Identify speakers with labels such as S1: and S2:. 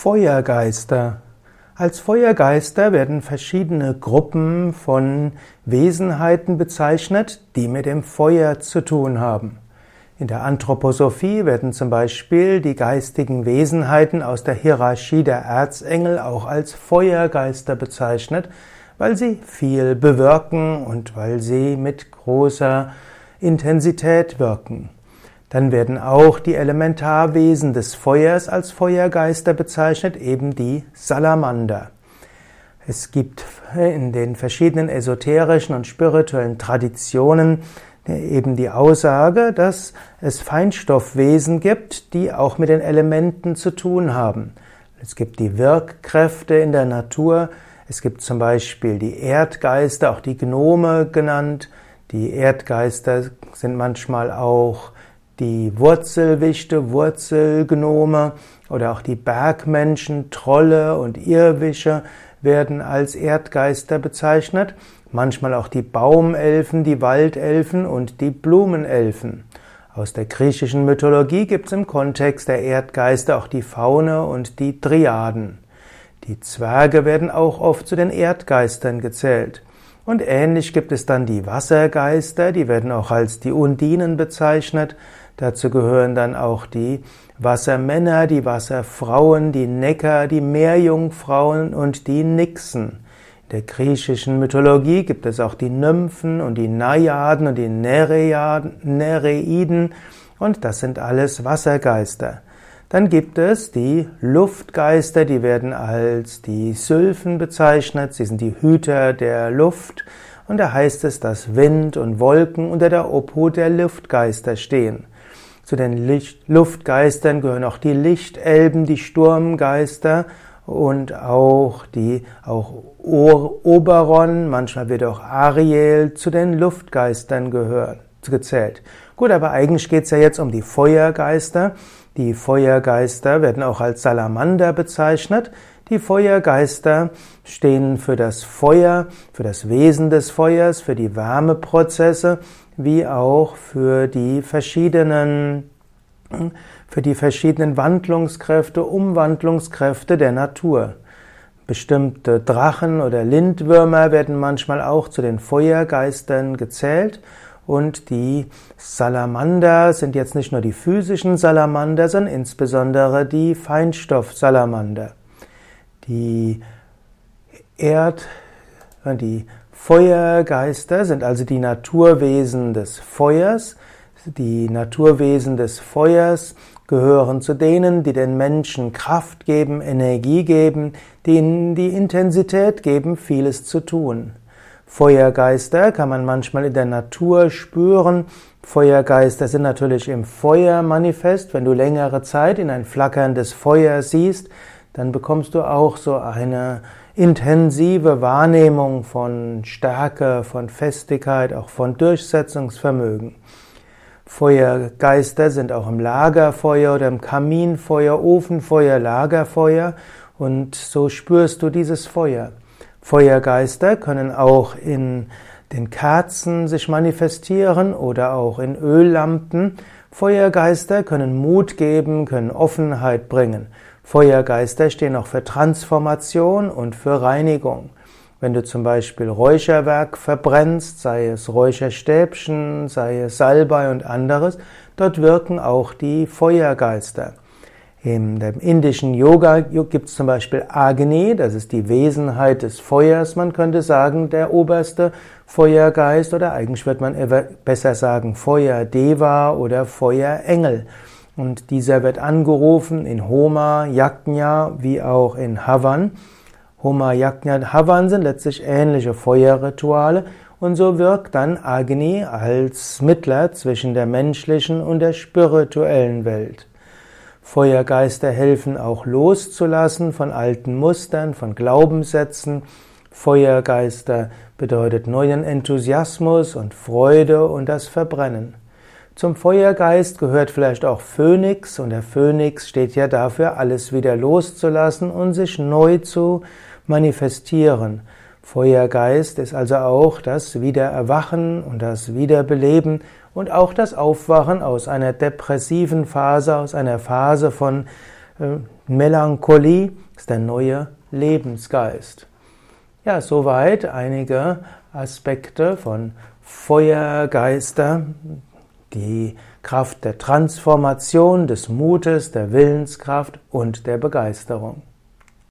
S1: Feuergeister. Als Feuergeister werden verschiedene Gruppen von Wesenheiten bezeichnet, die mit dem Feuer zu tun haben. In der Anthroposophie werden zum Beispiel die geistigen Wesenheiten aus der Hierarchie der Erzengel auch als Feuergeister bezeichnet, weil sie viel bewirken und weil sie mit großer Intensität wirken. Dann werden auch die Elementarwesen des Feuers als Feuergeister bezeichnet, eben die Salamander. Es gibt in den verschiedenen esoterischen und spirituellen Traditionen eben die Aussage, dass es Feinstoffwesen gibt, die auch mit den Elementen zu tun haben. Es gibt die Wirkkräfte in der Natur. Es gibt zum Beispiel die Erdgeister, auch die Gnome genannt. Die Erdgeister sind manchmal auch die Wurzelwichte, Wurzelgnome oder auch die Bergmenschen, Trolle und Irrwische werden als Erdgeister bezeichnet, manchmal auch die Baumelfen, die Waldelfen und die Blumenelfen. Aus der griechischen Mythologie gibt es im Kontext der Erdgeister auch die Faune und die Triaden. Die Zwerge werden auch oft zu den Erdgeistern gezählt. Und ähnlich gibt es dann die Wassergeister, die werden auch als die Undinen bezeichnet. Dazu gehören dann auch die Wassermänner, die Wasserfrauen, die Neckar, die Meerjungfrauen und die Nixen. In der griechischen Mythologie gibt es auch die Nymphen und die Najaden und die Nereiden und das sind alles Wassergeister. Dann gibt es die Luftgeister, die werden als die Sylphen bezeichnet, sie sind die Hüter der Luft und da heißt es, dass Wind und Wolken unter der Obhut der Luftgeister stehen. Zu den Licht Luftgeistern gehören auch die Lichtelben, die Sturmgeister und auch die auch Oberon, manchmal wird auch Ariel zu den Luftgeistern gehören, gezählt. Gut, aber eigentlich geht es ja jetzt um die Feuergeister. Die Feuergeister werden auch als Salamander bezeichnet. Die Feuergeister stehen für das Feuer, für das Wesen des Feuers, für die Wärmeprozesse wie auch für die verschiedenen für die verschiedenen Wandlungskräfte, Umwandlungskräfte der Natur. Bestimmte Drachen oder Lindwürmer werden manchmal auch zu den Feuergeistern gezählt und die Salamander sind jetzt nicht nur die physischen Salamander, sondern insbesondere die Feinstoffsalamander. Die Erd, die Feuergeister sind also die Naturwesen des Feuers. Die Naturwesen des Feuers gehören zu denen, die den Menschen Kraft geben, Energie geben, denen die Intensität geben, vieles zu tun. Feuergeister kann man manchmal in der Natur spüren. Feuergeister sind natürlich im Feuer manifest. Wenn du längere Zeit in ein flackerndes Feuer siehst, dann bekommst du auch so eine intensive Wahrnehmung von Stärke, von Festigkeit, auch von Durchsetzungsvermögen. Feuergeister sind auch im Lagerfeuer oder im Kaminfeuer, Ofenfeuer, Lagerfeuer und so spürst du dieses Feuer. Feuergeister können auch in den Kerzen sich manifestieren oder auch in Öllampen. Feuergeister können Mut geben, können Offenheit bringen. Feuergeister stehen auch für Transformation und für Reinigung. Wenn du zum Beispiel Räucherwerk verbrennst, sei es Räucherstäbchen, sei es Salbei und anderes, dort wirken auch die Feuergeister. Im indischen Yoga gibt es zum Beispiel Agni, das ist die Wesenheit des Feuers. Man könnte sagen, der oberste Feuergeist oder eigentlich wird man besser sagen Feuerdeva oder Feuerengel. Und dieser wird angerufen in Homa, Yajna wie auch in Havan. Homa, Yajna, Havan sind letztlich ähnliche Feuerrituale und so wirkt dann Agni als Mittler zwischen der menschlichen und der spirituellen Welt. Feuergeister helfen auch loszulassen von alten Mustern, von Glaubenssätzen. Feuergeister bedeutet neuen Enthusiasmus und Freude und das Verbrennen. Zum Feuergeist gehört vielleicht auch Phönix und der Phönix steht ja dafür, alles wieder loszulassen und sich neu zu manifestieren. Feuergeist ist also auch das Wiedererwachen und das Wiederbeleben und auch das Aufwachen aus einer depressiven Phase, aus einer Phase von Äh, Melancholie ist der neue Lebensgeist. Ja, soweit einige Aspekte von Feuergeister, die Kraft der Transformation, des Mutes, der Willenskraft und der Begeisterung.